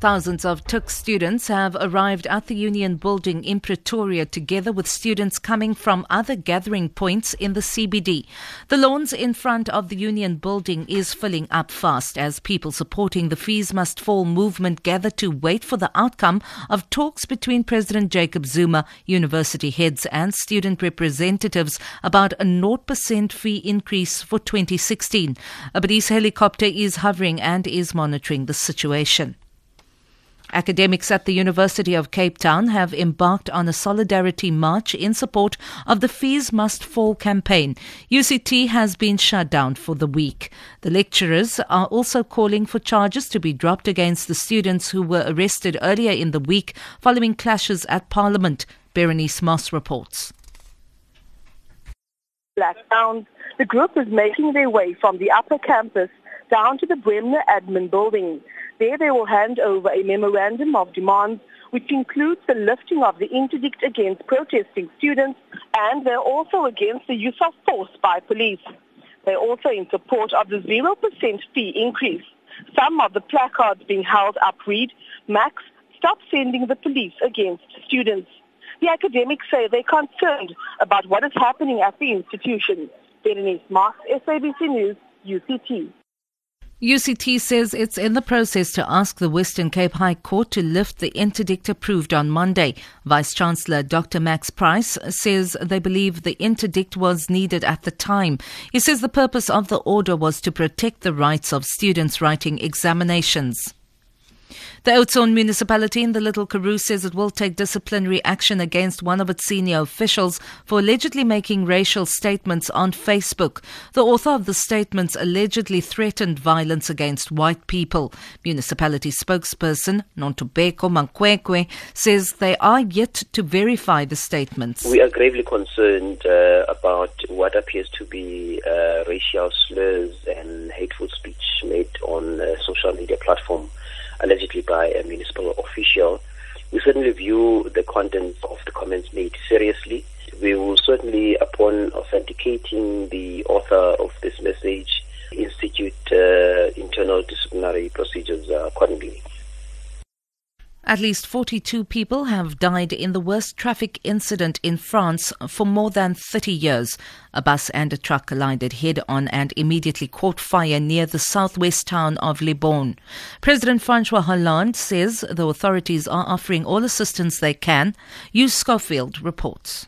Thousands of Tuks students have arrived at the Union building in Pretoria together with students coming from other gathering points in the CBD. The lawns in front of the Union building is filling up fast as people supporting the fees must fall movement gather to wait for the outcome of talks between President Jacob Zuma, university heads and student representatives about a 0% fee increase for 2016. A police helicopter is hovering and is monitoring the situation. Academics at the University of Cape Town have embarked on a solidarity march in support of the Fees Must Fall campaign. UCT has been shut down for the week. The lecturers are also calling for charges to be dropped against the students who were arrested earlier in the week following clashes at Parliament. Berenice Moss reports. The group is making their way from the upper campus down to the Bremner admin building. There they will hand over a memorandum of demands which includes the lifting of the interdict against protesting students and they're also against the use of force by police. They're also in support of the 0% fee increase. Some of the placards being held up read, Max, stop sending the police against students. The academics say they're concerned about what is happening at the institution. Berenice Moss, SABC News, UCT. UCT says it's in the process to ask the Western Cape High Court to lift the interdict approved on Monday. Vice Chancellor Dr. Max Price says they believe the interdict was needed at the time. He says the purpose of the order was to protect the rights of students writing examinations. The Oudtshoorn municipality in the Little Karoo says it will take disciplinary action against one of its senior officials for allegedly making racial statements on Facebook. The author of the statements allegedly threatened violence against white people. Municipality spokesperson Nontobeko Mankwekwe says they are yet to verify the statements. We are gravely concerned uh, about what appears to be uh, racial slurs and hateful speech made on a social media platform allegedly by a municipal official. We certainly view the content of the comments made seriously. We will certainly, upon authenticating the author of this message, institute uh, internal disciplinary procedures accordingly. At least 42 people have died in the worst traffic incident in France for more than 30 years. A bus and a truck collided head on and immediately caught fire near the southwest town of Libourne. President Francois Hollande says the authorities are offering all assistance they can. Hugh Schofield reports.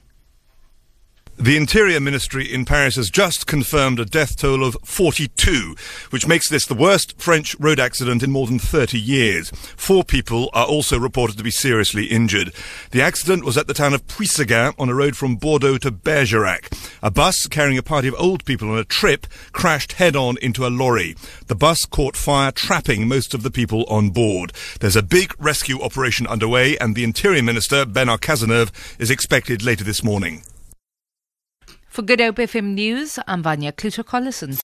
The Interior Ministry in Paris has just confirmed a death toll of 42, which makes this the worst French road accident in more than 30 years. Four people are also reported to be seriously injured. The accident was at the town of Puisseguin on a road from Bordeaux to Bergerac. A bus carrying a party of old people on a trip crashed head on into a lorry. The bus caught fire, trapping most of the people on board. There's a big rescue operation underway, and the Interior Minister, Bernard Cazeneuve, is expected later this morning. For Good Hope FM News, I'm Vanya Kluter-Collison.